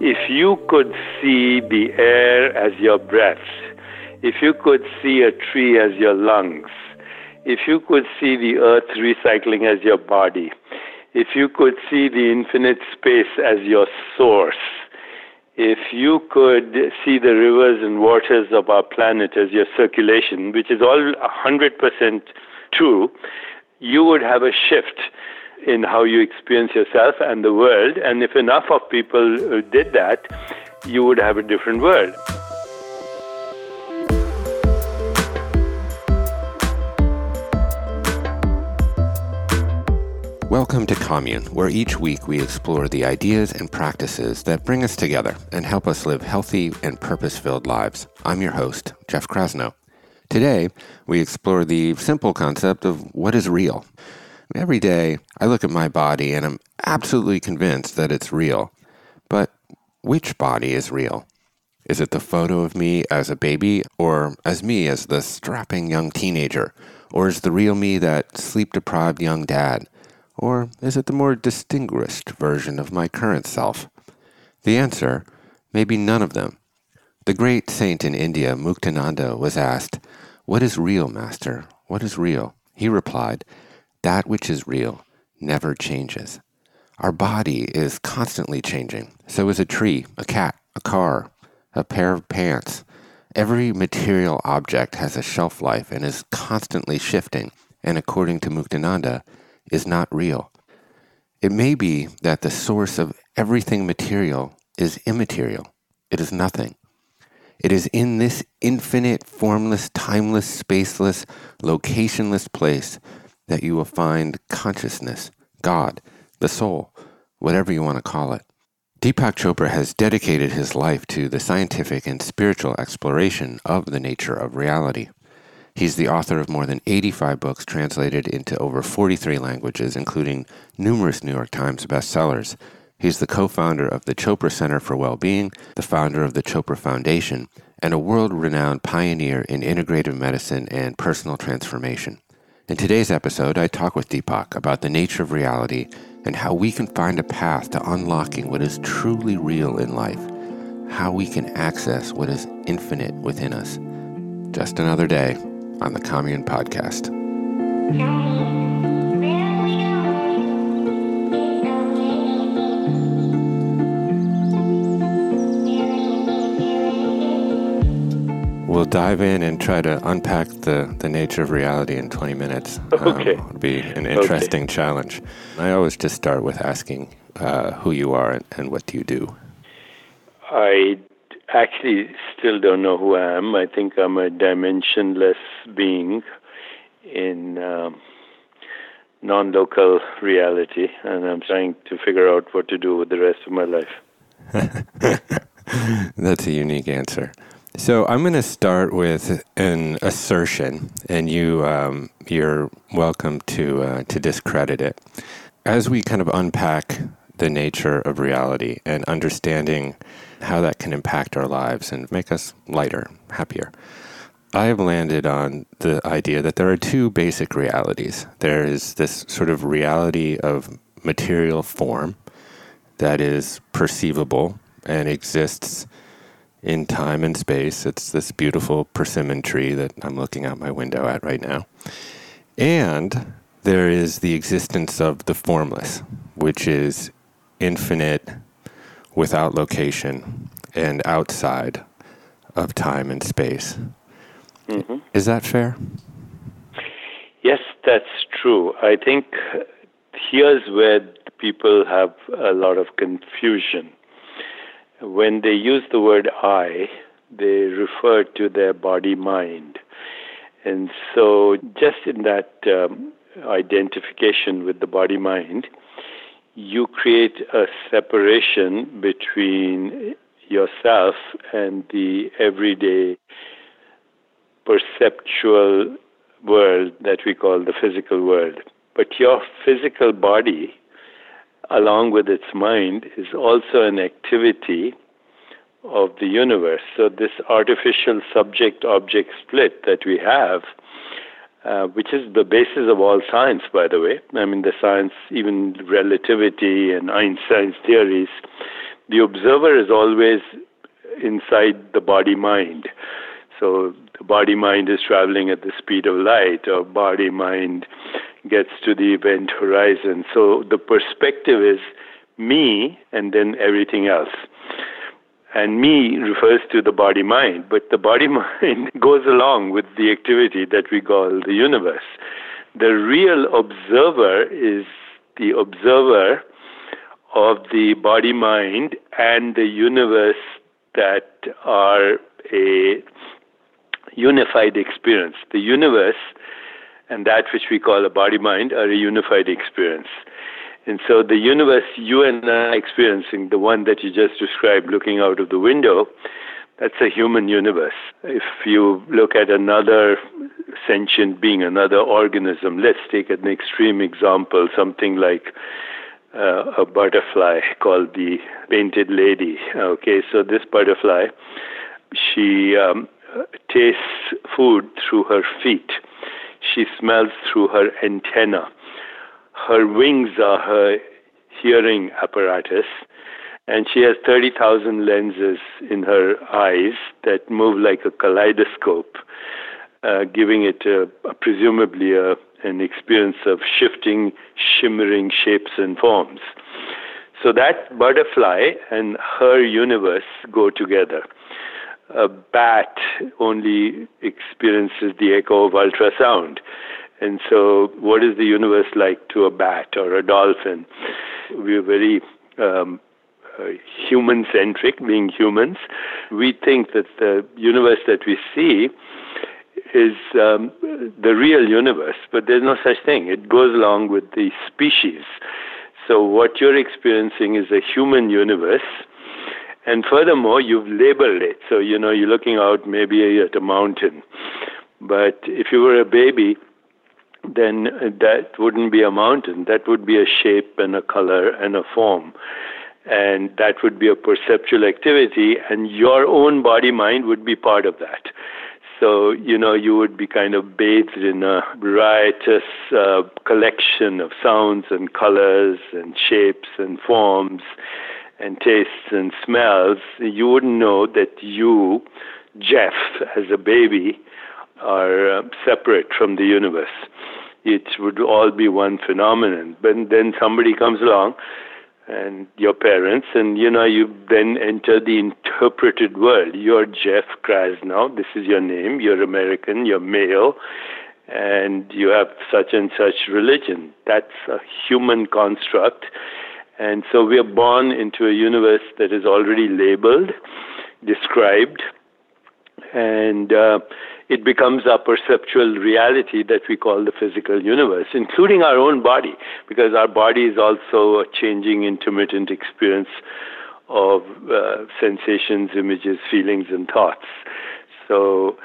if you could see the air as your breath, if you could see a tree as your lungs, if you could see the earth recycling as your body, if you could see the infinite space as your source, if you could see the rivers and waters of our planet as your circulation, which is all 100% true, you would have a shift in how you experience yourself and the world. And if enough of people uh, did that, you would have a different world. Welcome to Commune, where each week we explore the ideas and practices that bring us together and help us live healthy and purpose filled lives. I'm your host, Jeff Krasno. Today, we explore the simple concept of what is real. Every day, I look at my body and I'm absolutely convinced that it's real. But which body is real? Is it the photo of me as a baby, or as me as the strapping young teenager? Or is the real me that sleep deprived young dad? Or is it the more distinguished version of my current self? The answer may be none of them. The great saint in India, Muktananda, was asked, What is real, Master? What is real? He replied, That which is real never changes. Our body is constantly changing. So is a tree, a cat, a car, a pair of pants. Every material object has a shelf life and is constantly shifting. And according to Muktananda, is not real. It may be that the source of everything material is immaterial. It is nothing. It is in this infinite, formless, timeless, spaceless, locationless place that you will find consciousness, God, the soul, whatever you want to call it. Deepak Chopra has dedicated his life to the scientific and spiritual exploration of the nature of reality. He's the author of more than 85 books translated into over 43 languages, including numerous New York Times bestsellers. He's the co founder of the Chopra Center for Wellbeing, the founder of the Chopra Foundation, and a world renowned pioneer in integrative medicine and personal transformation. In today's episode, I talk with Deepak about the nature of reality and how we can find a path to unlocking what is truly real in life, how we can access what is infinite within us. Just another day on the Commune Podcast. We'll dive in and try to unpack the, the nature of reality in 20 minutes. Okay. Um, it'll be an interesting okay. challenge. I always just start with asking uh, who you are and, and what do you do? I actually still don't know who I am. I think I'm a dimensionless being in um, non local reality, and I'm trying to figure out what to do with the rest of my life. That's a unique answer. So I'm going to start with an assertion, and you um, you're welcome to uh, to discredit it. As we kind of unpack the nature of reality and understanding how that can impact our lives and make us lighter, happier. I have landed on the idea that there are two basic realities. There is this sort of reality of material form that is perceivable and exists in time and space. It's this beautiful persimmon tree that I'm looking out my window at right now. And there is the existence of the formless, which is infinite without location and outside of time and space. Mm-hmm. Is that fair? Yes, that's true. I think here's where people have a lot of confusion. When they use the word I, they refer to their body mind. And so, just in that um, identification with the body mind, you create a separation between yourself and the everyday perceptual world that we call the physical world. But your physical body, along with its mind, is also an activity of the universe. So, this artificial subject object split that we have uh, which is the basis of all science, by the way. I mean, the science, even relativity and Einstein's theories, the observer is always inside the body mind. So the body mind is traveling at the speed of light, or body mind gets to the event horizon. So the perspective is me and then everything else. And me refers to the body mind, but the body mind goes along with the activity that we call the universe. The real observer is the observer of the body mind and the universe that are a unified experience. The universe and that which we call a body mind are a unified experience. And so the universe you and I experiencing, the one that you just described looking out of the window, that's a human universe. If you look at another sentient being, another organism, let's take an extreme example, something like uh, a butterfly called the painted lady. Okay, so this butterfly, she um, tastes food through her feet. She smells through her antenna. Her wings are her hearing apparatus, and she has 30,000 lenses in her eyes that move like a kaleidoscope, uh, giving it a, a, presumably a, an experience of shifting, shimmering shapes and forms. So that butterfly and her universe go together. A bat only experiences the echo of ultrasound. And so, what is the universe like to a bat or a dolphin? We're very um, uh, human centric, being humans. We think that the universe that we see is um, the real universe, but there's no such thing. It goes along with the species. So, what you're experiencing is a human universe. And furthermore, you've labeled it. So, you know, you're looking out maybe at a mountain. But if you were a baby, then that wouldn't be a mountain. That would be a shape and a color and a form. And that would be a perceptual activity, and your own body mind would be part of that. So, you know, you would be kind of bathed in a riotous uh, collection of sounds and colors and shapes and forms and tastes and smells. You wouldn't know that you, Jeff, as a baby, are uh, separate from the universe. It would all be one phenomenon. But then somebody comes along, and your parents, and you know, you then enter the interpreted world. You're Jeff Krasno. This is your name. You're American. You're male, and you have such and such religion. That's a human construct. And so we are born into a universe that is already labeled, described, and uh, it becomes our perceptual reality that we call the physical universe, including our own body, because our body is also a changing, intermittent experience of uh, sensations, images, feelings, and thoughts. So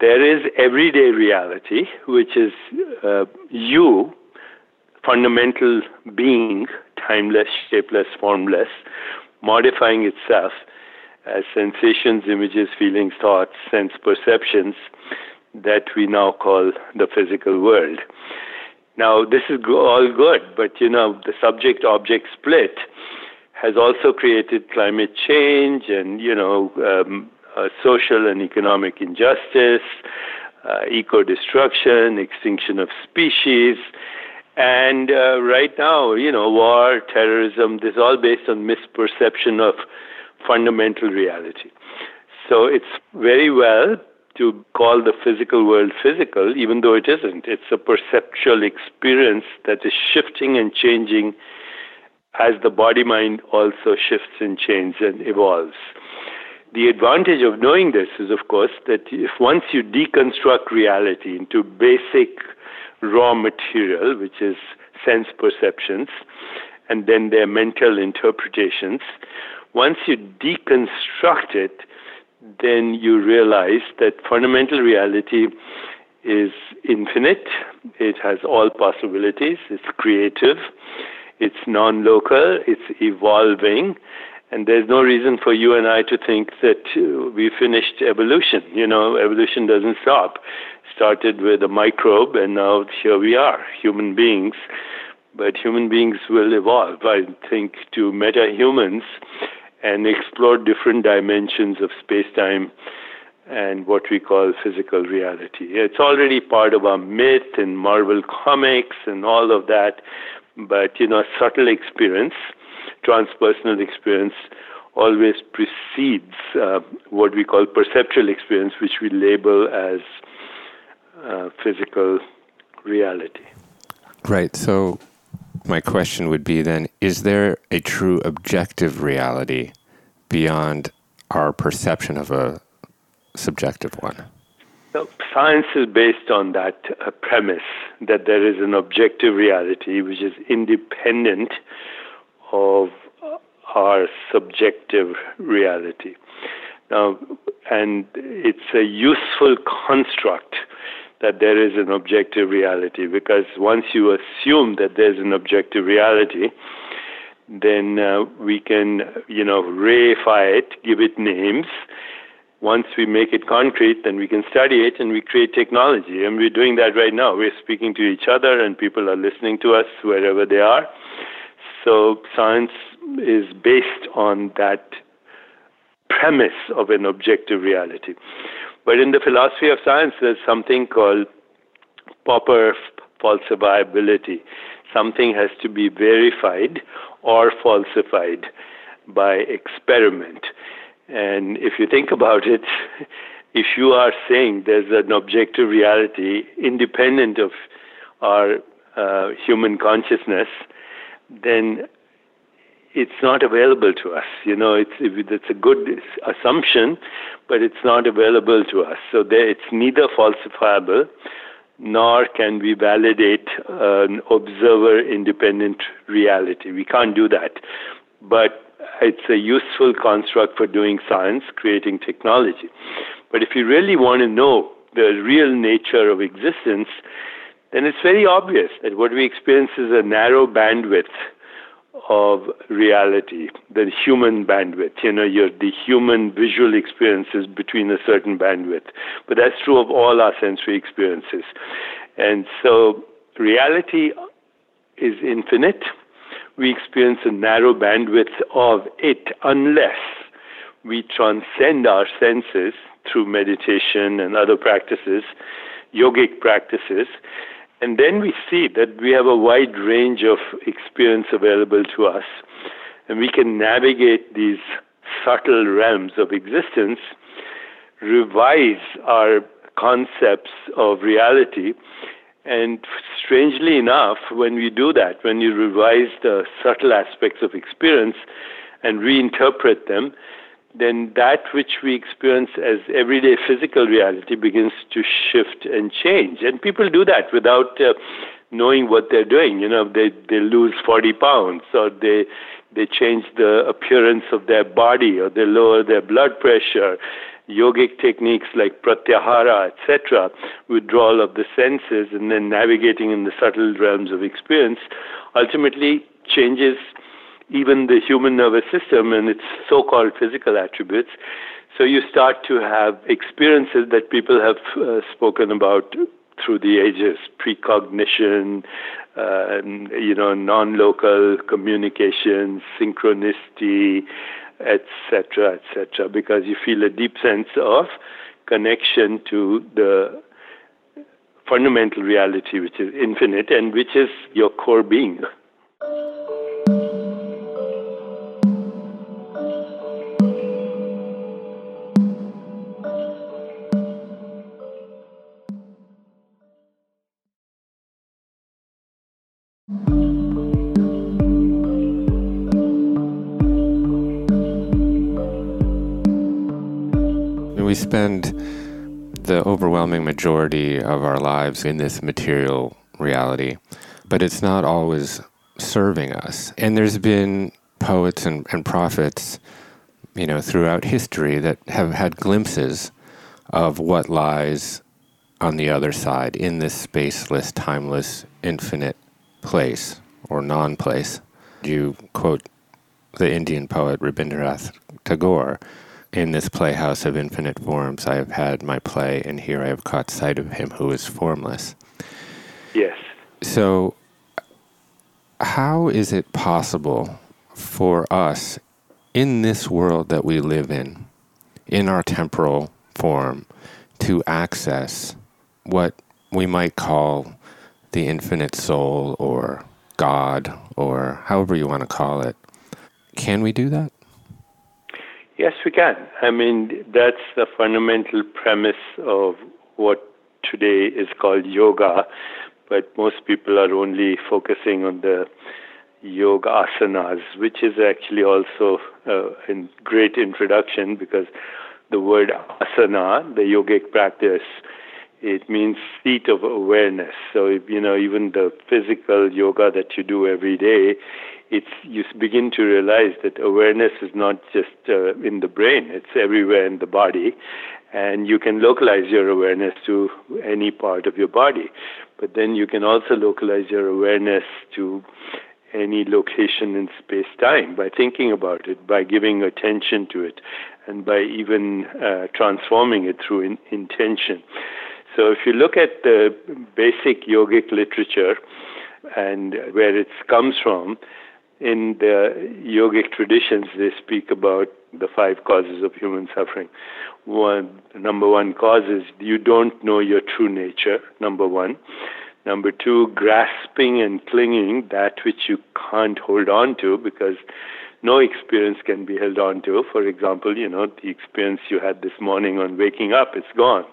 there is everyday reality, which is uh, you, fundamental being, timeless, shapeless, formless, modifying itself as sensations, images, feelings, thoughts, sense perceptions that we now call the physical world. Now, this is all good, but you know, the subject object split has also created climate change and, you know, um, uh, social and economic injustice, uh, eco destruction, extinction of species. And uh, right now, you know, war, terrorism, this is all based on misperception of fundamental reality. So it's very well to call the physical world physical, even though it isn't. It's a perceptual experience that is shifting and changing as the body mind also shifts and changes and evolves. The advantage of knowing this is, of course, that if once you deconstruct reality into basic raw material, which is sense perceptions, and then their mental interpretations, once you deconstruct it, then you realize that fundamental reality is infinite, it has all possibilities, it's creative, it's non local, it's evolving, and there's no reason for you and I to think that we finished evolution. You know, evolution doesn't stop. Started with a microbe, and now here we are, human beings. But human beings will evolve, I think, to meta humans and explore different dimensions of space time and what we call physical reality. It's already part of our myth and Marvel comics and all of that, but you know, subtle experience, transpersonal experience, always precedes uh, what we call perceptual experience, which we label as uh, physical reality. Right. So, my question would be then is there a true objective reality beyond our perception of a subjective one? So science is based on that uh, premise that there is an objective reality which is independent of our subjective reality. Now, and it's a useful construct that there is an objective reality because once you assume that there's an objective reality, then uh, we can, you know, reify it, give it names. Once we make it concrete, then we can study it and we create technology. And we're doing that right now. We're speaking to each other and people are listening to us wherever they are. So science is based on that premise of an objective reality. But in the philosophy of science, there's something called Popper falsifiability. Something has to be verified or falsified by experiment. And if you think about it, if you are saying there's an objective reality independent of our uh, human consciousness, then it's not available to us. You know, it's it's a good assumption, but it's not available to us. So there, it's neither falsifiable, nor can we validate an observer-independent reality. We can't do that, but it's a useful construct for doing science, creating technology. But if you really want to know the real nature of existence, then it's very obvious that what we experience is a narrow bandwidth of reality, the human bandwidth. You know, your the human visual experiences between a certain bandwidth. But that's true of all our sensory experiences. And so reality is infinite. We experience a narrow bandwidth of it unless we transcend our senses through meditation and other practices, yogic practices, and then we see that we have a wide range of experience available to us, and we can navigate these subtle realms of existence, revise our concepts of reality, and strangely enough, when we do that, when you revise the subtle aspects of experience and reinterpret them, then that which we experience as everyday physical reality begins to shift and change. And people do that without uh, knowing what they're doing. You know, they they lose 40 pounds, or they they change the appearance of their body, or they lower their blood pressure. Yogic techniques like pratyahara, etc., withdrawal of the senses, and then navigating in the subtle realms of experience, ultimately changes even the human nervous system and its so called physical attributes. So you start to have experiences that people have uh, spoken about through the ages precognition, uh, you know, non local communication, synchronicity, etc., etc., because you feel a deep sense of connection to the fundamental reality, which is infinite and which is your core being. Spend the overwhelming majority of our lives in this material reality, but it's not always serving us. And there's been poets and, and prophets, you know, throughout history that have had glimpses of what lies on the other side in this spaceless, timeless, infinite place or non place. You quote the Indian poet Rabindranath Tagore in this playhouse of infinite forms, I have had my play, and here I have caught sight of him who is formless. Yes. So, how is it possible for us in this world that we live in, in our temporal form, to access what we might call the infinite soul or God or however you want to call it. Can we do that? Yes, we can. I mean, that's the fundamental premise of what today is called yoga, but most people are only focusing on the yoga asanas, which is actually also uh, a great introduction because the word asana, the yogic practice, it means seat of awareness. So, you know, even the physical yoga that you do every day, it's you begin to realize that awareness is not just uh, in the brain; it's everywhere in the body, and you can localize your awareness to any part of your body. But then you can also localize your awareness to any location in space time by thinking about it, by giving attention to it, and by even uh, transforming it through in- intention. So if you look at the basic yogic literature and where it comes from, in the yogic traditions, they speak about the five causes of human suffering. One, number one cause is you don't know your true nature, number one. Number two, grasping and clinging that which you can't hold on to because no experience can be held on to. For example, you know, the experience you had this morning on waking up, it's gone.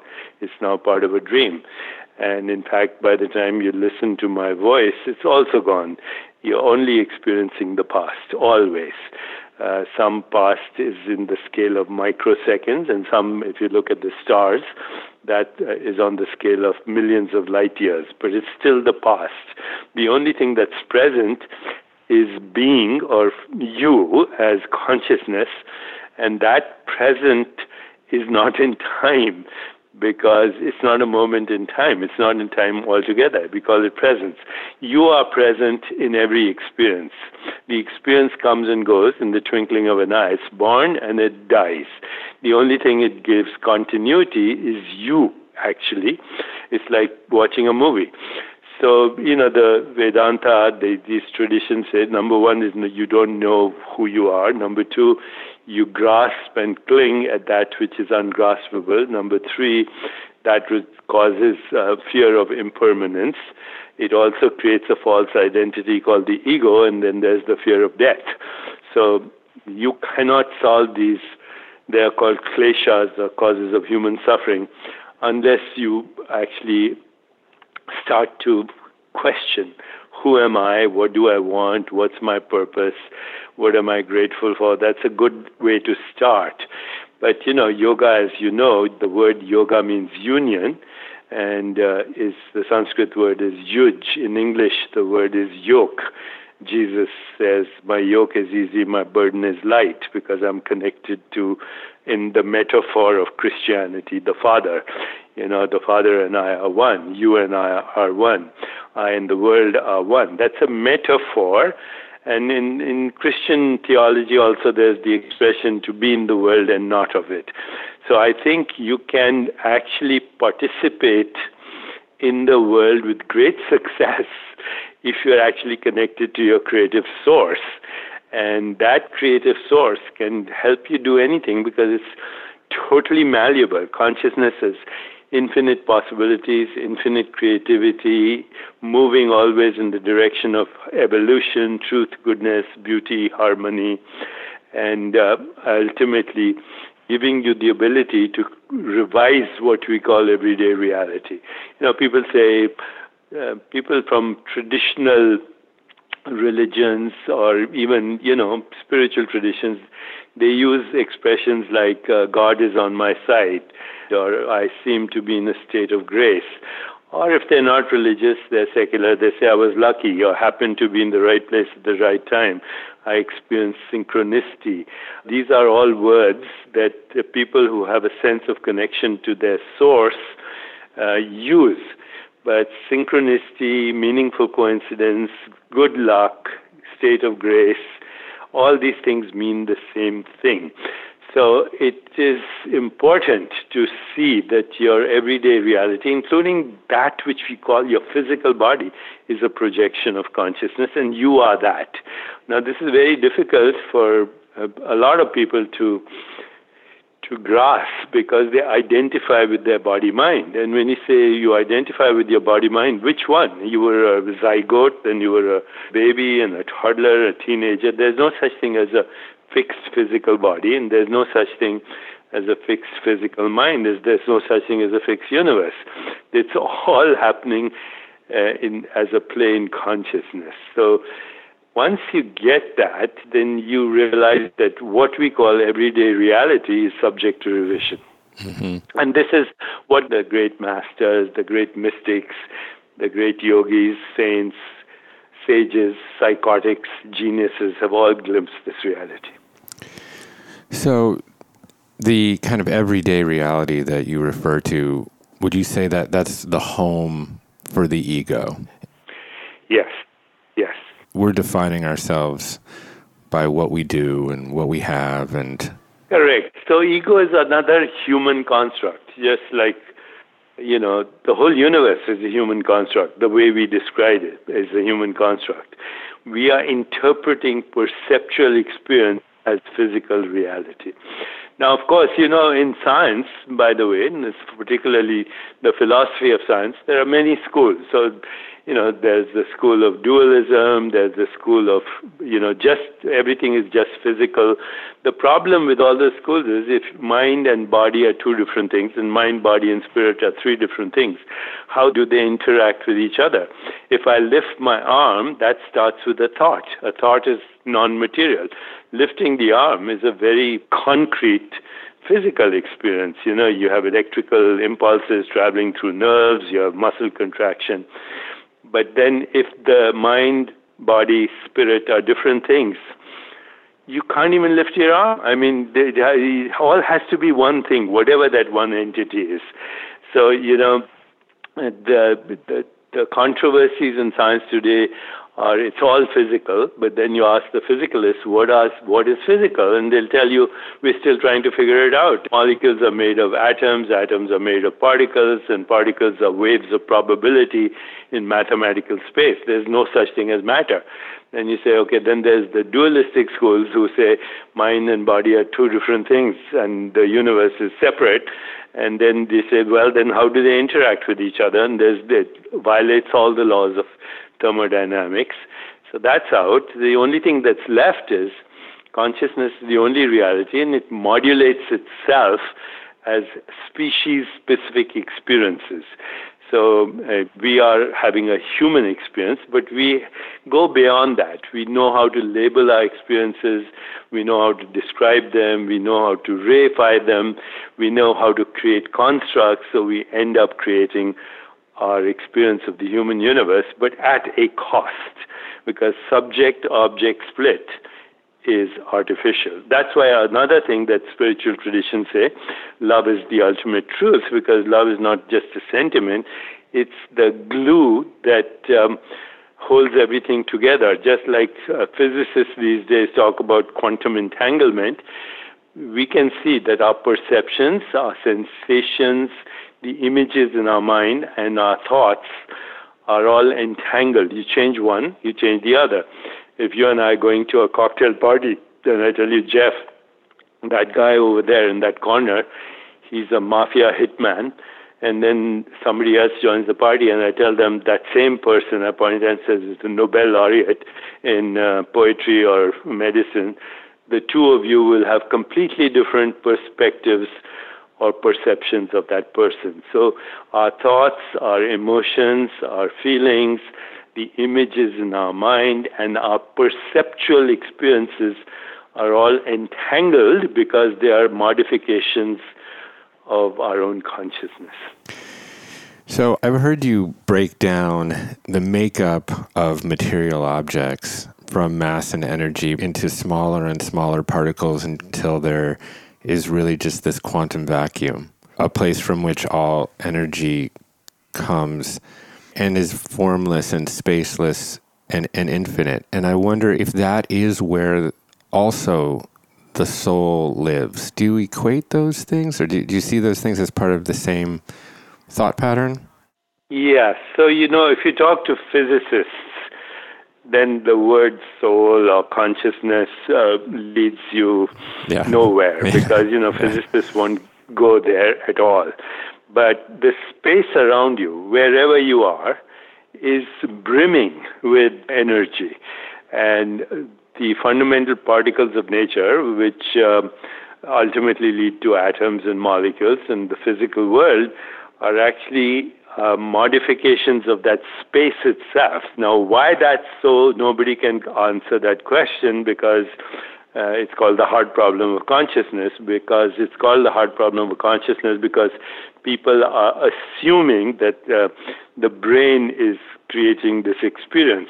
It's now part of a dream. And in fact, by the time you listen to my voice, it's also gone. You're only experiencing the past, always. Uh, some past is in the scale of microseconds, and some, if you look at the stars, that uh, is on the scale of millions of light years, but it's still the past. The only thing that's present is being or you as consciousness, and that present is not in time because it's not a moment in time. It's not in time altogether. We call it presence. You are present in every experience. The experience comes and goes in the twinkling of an eye. It's born and it dies. The only thing it gives continuity is you, actually. It's like watching a movie. So, you know, the Vedanta, they, these traditions say number one is you don't know who you are. Number two, you grasp and cling at that which is ungraspable. Number three, that causes uh, fear of impermanence. It also creates a false identity called the ego, and then there's the fear of death. So you cannot solve these, they are called kleshas, the causes of human suffering, unless you actually start to question who am I? What do I want? What's my purpose? What am I grateful for? That's a good way to start. But you know, yoga, as you know, the word yoga means union, and uh, is the Sanskrit word is yuj. In English, the word is yoke. Jesus says, My yoke is easy, my burden is light, because I'm connected to, in the metaphor of Christianity, the Father. You know, the Father and I are one. You and I are one. I and the world are one. That's a metaphor. And in, in Christian theology, also, there's the expression to be in the world and not of it. So I think you can actually participate in the world with great success if you're actually connected to your creative source. And that creative source can help you do anything because it's totally malleable. Consciousness is infinite possibilities, infinite creativity, moving always in the direction of evolution, truth, goodness, beauty, harmony, and uh, ultimately giving you the ability to revise what we call everyday reality. You know, people say, uh, people from traditional religions or even, you know, spiritual traditions, they use expressions like, uh, God is on my side, or I seem to be in a state of grace. Or if they're not religious, they're secular, they say, I was lucky or happened to be in the right place at the right time. I experienced synchronicity. These are all words that people who have a sense of connection to their source uh, use. But synchronicity, meaningful coincidence, good luck, state of grace, all these things mean the same thing. So it is important to see that your everyday reality, including that which we call your physical body, is a projection of consciousness, and you are that. Now, this is very difficult for a, lot of people to to grasp because they identify with their body mind. And when you say you identify with your body mind, which one? You were a zygote, then you were a baby and a toddler, a teenager. There's no such thing as a fixed physical body, and there's no such thing as a fixed physical mind. There's, there's no such thing as a fixed universe. It's all happening uh, in as a plane consciousness. So once you get that, then you realize that what we call everyday reality is subject to revision. Mm-hmm. And this is what the great masters, the great mystics, the great yogis, saints, sages, psychotics, geniuses have all glimpsed this reality. So, the kind of everyday reality that you refer to, would you say that that's the home for the ego? Yes, yes. We're defining ourselves by what we do and what we have and correct so ego is another human construct just like you know the whole universe is a human construct the way we describe it is a human construct we are interpreting perceptual experience as physical reality. Now, of course, you know, in science, by the way, and particularly the philosophy of science, there are many schools. So, you know, there's the school of dualism, there's the school of, you know, just everything is just physical. The problem with all the schools is if mind and body are two different things, and mind, body, and spirit are three different things, how do they interact with each other? If I lift my arm, that starts with a thought. A thought is non material lifting the arm is a very concrete physical experience. You know, you have electrical impulses traveling through nerves, you have muscle contraction. But then, if the mind, body, spirit are different things, you can't even lift your arm. I mean, it all has to be one thing, whatever that one entity is. So, you know, the, the, the controversies in science today or it's all physical, but then you ask the physicalists, what, are, what is physical? And they'll tell you, we're still trying to figure it out. Molecules are made of atoms, atoms are made of particles, and particles are waves of probability in mathematical space. There's no such thing as matter. Then you say, okay, then there's the dualistic schools who say mind and body are two different things and the universe is separate. And then they say, well, then how do they interact with each other? And there's, it violates all the laws of thermodynamics. So that's out. The only thing that's left is consciousness is the only reality, and it modulates itself as species specific experiences. So uh, we are having a human experience, but we go beyond that. We know how to label our experiences, we know how to describe them, we know how to reify them, we know how to create constructs, so we end up creating our experience of the human universe, but at a cost, because subject object split is artificial. That's why another thing that spiritual traditions say love is the ultimate truth, because love is not just a sentiment, it's the glue that um, holds everything together. Just like uh, physicists these days talk about quantum entanglement, we can see that our perceptions, our sensations, the images in our mind and our thoughts are all entangled. You change one, you change the other. If you and I are going to a cocktail party, then I tell you, Jeff, that guy over there in that corner, he's a mafia hitman. And then somebody else joins the party, and I tell them that same person, I point and says, is a Nobel laureate in uh, poetry or medicine. The two of you will have completely different perspectives or perceptions of that person. So our thoughts, our emotions, our feelings, the images in our mind, and our perceptual experiences are all entangled because they are modifications of our own consciousness. So, I've heard you break down the makeup of material objects from mass and energy into smaller and smaller particles until they're is really just this quantum vacuum, a place from which all energy comes and is formless and spaceless and, and infinite. And I wonder if that is where also the soul lives. Do you equate those things or do, do you see those things as part of the same thought pattern? Yes. So, you know, if you talk to physicists, then the word soul or consciousness uh, leads you yeah. nowhere because you know physicists won't go there at all. But the space around you, wherever you are, is brimming with energy, and the fundamental particles of nature, which uh, ultimately lead to atoms and molecules in the physical world, are actually uh, modifications of that space itself. Now, why that's so, nobody can answer that question because uh, it's called the hard problem of consciousness because it's called the hard problem of consciousness because people are assuming that uh, the brain is creating this experience.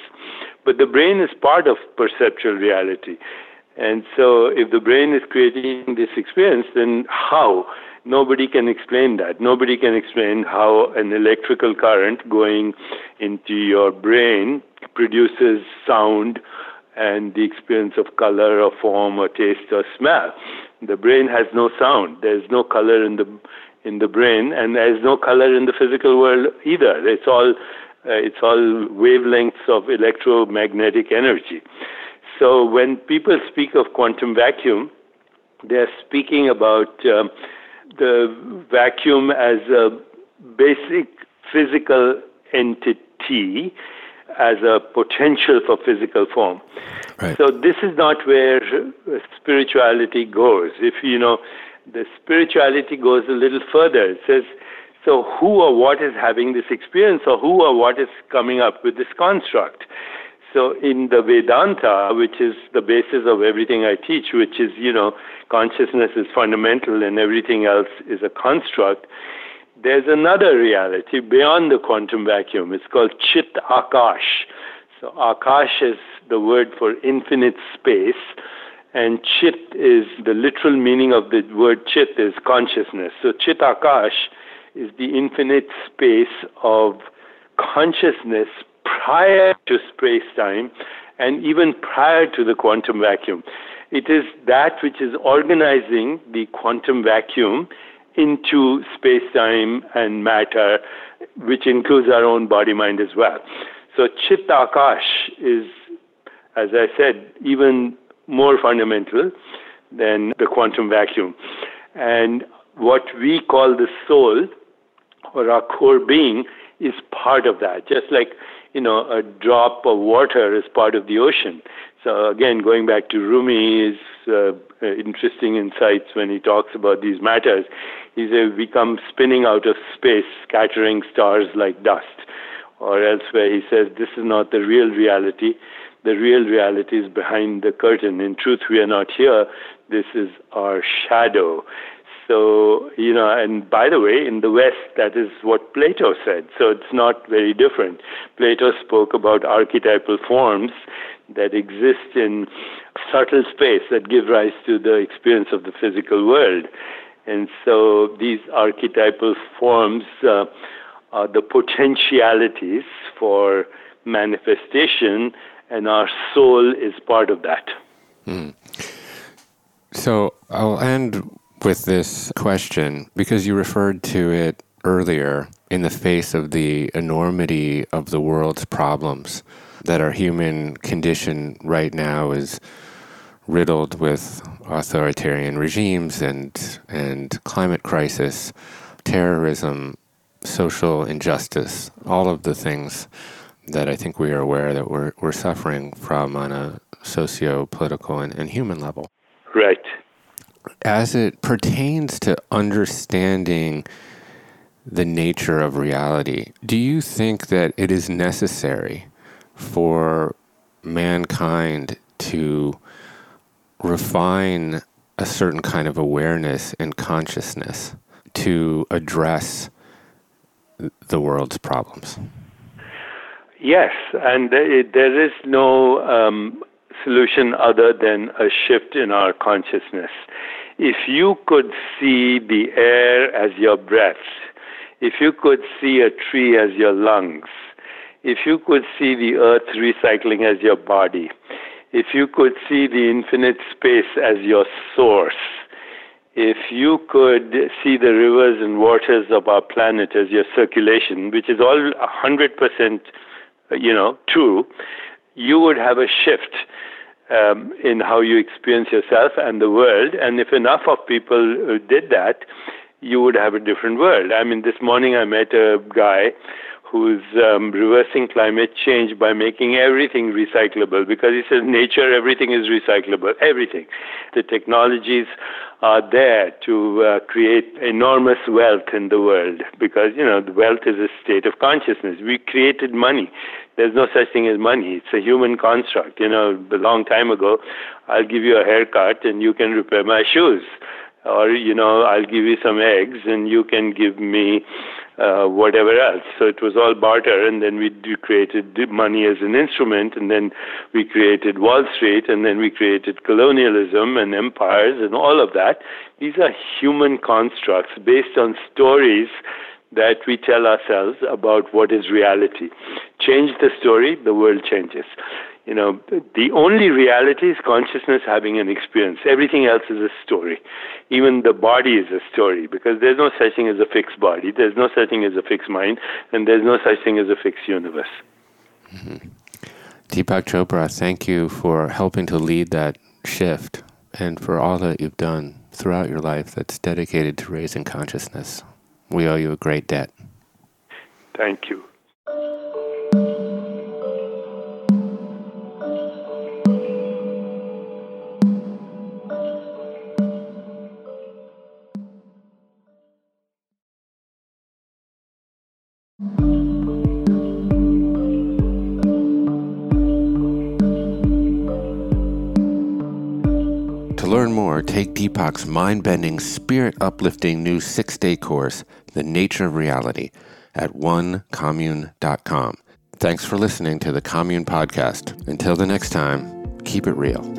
But the brain is part of perceptual reality. And so if the brain is creating this experience, then how? Nobody can explain that. Nobody can explain how an electrical current going into your brain produces sound and the experience of color or form or taste or smell. The brain has no sound. There's no color in the in the brain, and there's no color in the physical world either. It's all uh, it's all wavelengths of electromagnetic energy. So when people speak of quantum vacuum, they're speaking about um, the vacuum as a basic physical entity as a potential for physical form. Right. So this is not where spirituality goes. If you know, the spirituality goes a little further. It says, so who or what is having this experience, or who or what is coming up with this construct? So in the Vedanta, which is the basis of everything I teach, which is, you know, consciousness is fundamental and everything else is a construct, there's another reality beyond the quantum vacuum. It's called Chit Akash. So Akash is the word for infinite space, and Chit is the literal meaning of the word Chit is consciousness. So Chit Akash is the infinite space of consciousness prior to space time and even prior to the quantum vacuum. It is that which is organizing the quantum vacuum into space time and matter, which includes our own body mind as well. So, Chit Akash is, as I said, even more fundamental than the quantum vacuum. And what we call the soul or our core being is part of that. Just like you know, a drop of water is part of the ocean. So again, going back to Rumi's uh, interesting insights when he talks about these matters, he says we come spinning out of space, scattering stars like dust. Or elsewhere, he says this is not the real reality. The real reality is behind the curtain. In truth, we are not here. This is our shadow. So, you know, and by the way, in the West, that is what Plato said. So it's not very different. Plato spoke about archetypal forms that exist in subtle space that give rise to the experience of the physical world. And so these archetypal forms uh, are the potentialities for manifestation, and our soul is part of that. Mm. So I'll end with this question because you referred to it earlier in the face of the enormity of the world's problems that our human condition right now is riddled with authoritarian regimes and and climate crisis, terrorism, social injustice, all of the things that I think we are aware that we're we're suffering from on a socio political and, and human level. As it pertains to understanding the nature of reality, do you think that it is necessary for mankind to refine a certain kind of awareness and consciousness to address the world's problems? Yes, and there is no um, solution other than a shift in our consciousness. If you could see the air as your breath, if you could see a tree as your lungs, if you could see the earth recycling as your body, if you could see the infinite space as your source, if you could see the rivers and waters of our planet as your circulation, which is all 100% you know, true, you would have a shift um, in how you experience yourself and the world. And if enough of people uh, did that, you would have a different world. I mean, this morning I met a guy who's um, reversing climate change by making everything recyclable because he says nature everything is recyclable everything. The technologies are there to uh, create enormous wealth in the world because you know wealth is a state of consciousness. We created money. There's no such thing as money. It's a human construct. You know a long time ago i'll give you a haircut and you can repair my shoes or you know i'll give you some eggs and you can give me uh, whatever else. So it was all barter, and then we created money as an instrument, and then we created Wall Street, and then we created colonialism and empires and all of that. These are human constructs based on stories that we tell ourselves about what is reality. Change the story, the world changes you know, the only reality is consciousness having an experience. Everything else is a story. Even the body is a story because there's no such thing as a fixed body, there's no such thing as a fixed mind, and there's no such thing as a fixed universe. Mm-hmm. Deepak Chopra, thank you for helping to lead that shift and for all that you've done throughout your life that's dedicated to raising consciousness. We owe you a great debt. Thank you. Deepak's mind bending, spirit uplifting new six day course, The Nature of Reality, at onecommune.com. Thanks for listening to the Commune Podcast. Until the next time, keep it real.